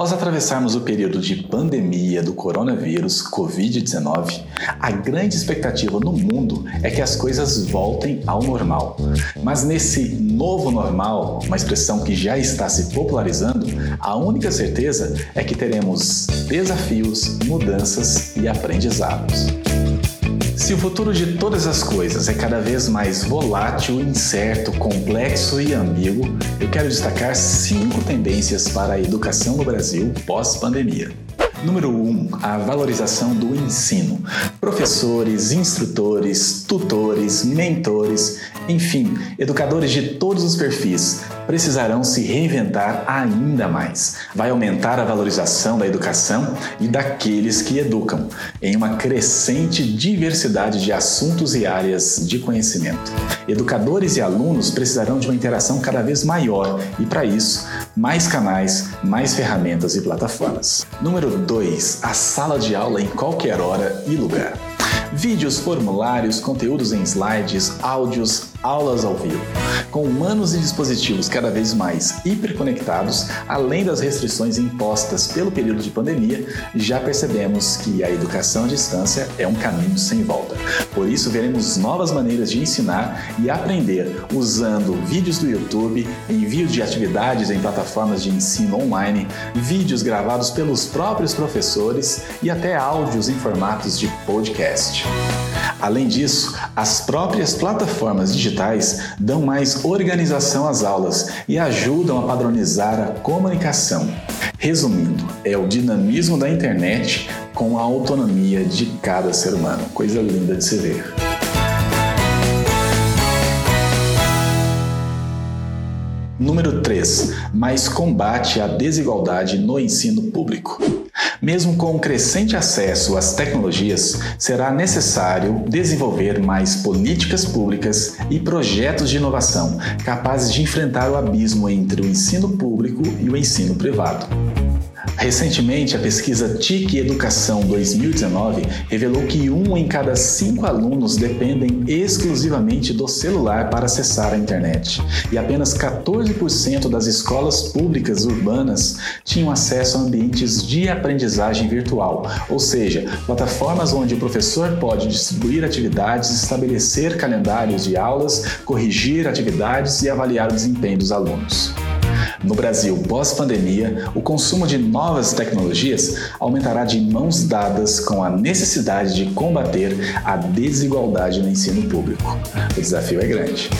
Após atravessarmos o período de pandemia do coronavírus Covid-19, a grande expectativa no mundo é que as coisas voltem ao normal. Mas nesse novo normal, uma expressão que já está se popularizando, a única certeza é que teremos desafios, mudanças e aprendizados. Se o futuro de todas as coisas é cada vez mais volátil, incerto, complexo e ambíguo, eu quero destacar cinco tendências para a educação no Brasil pós-pandemia. Número 1. Um, a valorização do ensino. Professores, instrutores, tutores, mentores, enfim, educadores de todos os perfis precisarão se reinventar ainda mais. Vai aumentar a valorização da educação e daqueles que educam, em uma crescente diversidade de assuntos e áreas de conhecimento. Educadores e alunos precisarão de uma interação cada vez maior e, para isso, mais canais, mais ferramentas e plataformas. Número 2. A sala de aula em qualquer hora e lugar. Vídeos, formulários, conteúdos em slides, áudios, aulas ao vivo. Com humanos e dispositivos cada vez mais hiperconectados, além das restrições impostas pelo período de pandemia, já percebemos que a educação à distância é um caminho sem volta. Por isso, veremos novas maneiras de ensinar e aprender usando vídeos do YouTube, envio de atividades em plataformas de ensino online, vídeos gravados pelos próprios professores e até áudios em formatos de podcast. Além disso, as próprias plataformas digitais dão mais organização às aulas e ajudam a padronizar a comunicação. Resumindo, é o dinamismo da internet com a autonomia de cada ser humano. Coisa linda de se ver. Número 3. Mais combate à desigualdade no ensino público. Mesmo com o crescente acesso às tecnologias, será necessário desenvolver mais políticas públicas e projetos de inovação capazes de enfrentar o abismo entre o ensino público e o ensino privado. Recentemente, a pesquisa TIC Educação 2019 revelou que um em cada cinco alunos dependem exclusivamente do celular para acessar a internet, e apenas 14% das escolas públicas urbanas tinham acesso a ambientes de aprendizagem virtual, ou seja, plataformas onde o professor pode distribuir atividades, estabelecer calendários de aulas, corrigir atividades e avaliar o desempenho dos alunos. No Brasil, pós-pandemia, o consumo de novas tecnologias aumentará de mãos dadas com a necessidade de combater a desigualdade no ensino público. O desafio é grande.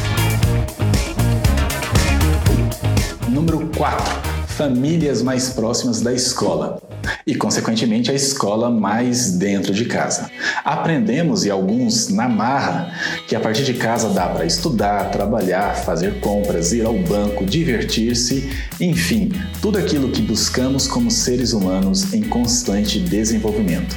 Número 4. Famílias mais próximas da escola e, consequentemente, a escola mais dentro de casa. Aprendemos, e alguns na marra, que a partir de casa dá para estudar, trabalhar, fazer compras, ir ao banco, divertir-se, enfim, tudo aquilo que buscamos como seres humanos em constante desenvolvimento.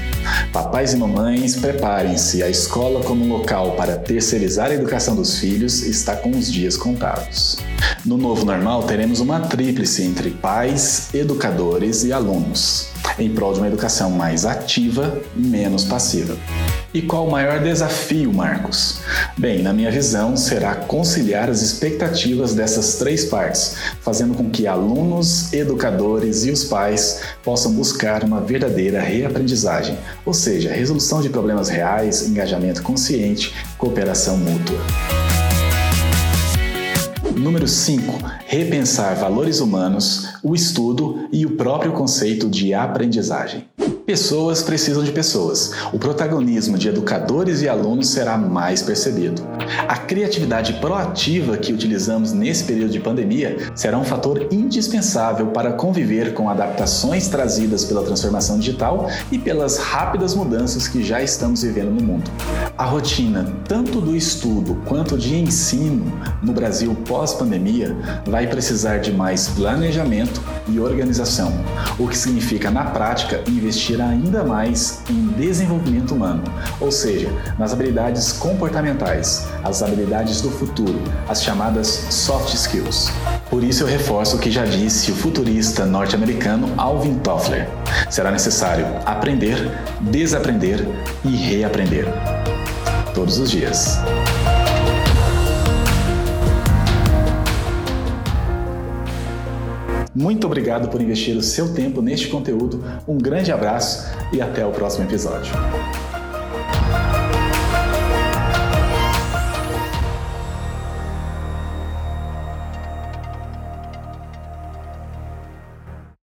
Papais e mamães, preparem-se, a escola como local para terceirizar a educação dos filhos está com os dias contados. No novo normal, teremos uma tríplice entre pais, educadores e alunos em prol de uma educação mais ativa menos passiva. E qual o maior desafio, Marcos? Bem, na minha visão, será conciliar as expectativas dessas três partes, fazendo com que alunos, educadores e os pais possam buscar uma verdadeira reaprendizagem, ou seja, resolução de problemas reais, engajamento consciente, cooperação mútua. Número 5. Repensar valores humanos, o estudo e o próprio conceito de aprendizagem. Pessoas precisam de pessoas. O protagonismo de educadores e alunos será mais percebido. A criatividade proativa que utilizamos nesse período de pandemia será um fator indispensável para conviver com adaptações trazidas pela transformação digital e pelas rápidas mudanças que já estamos vivendo no mundo. A rotina, tanto do estudo quanto de ensino no Brasil pós-pandemia, vai precisar de mais planejamento e organização, o que significa, na prática, investir investir ainda mais em desenvolvimento humano, ou seja, nas habilidades comportamentais, as habilidades do futuro, as chamadas soft skills. Por isso eu reforço o que já disse o futurista norte-americano Alvin Toffler. Será necessário aprender, desaprender e reaprender. Todos os dias. Muito obrigado por investir o seu tempo neste conteúdo. Um grande abraço e até o próximo episódio.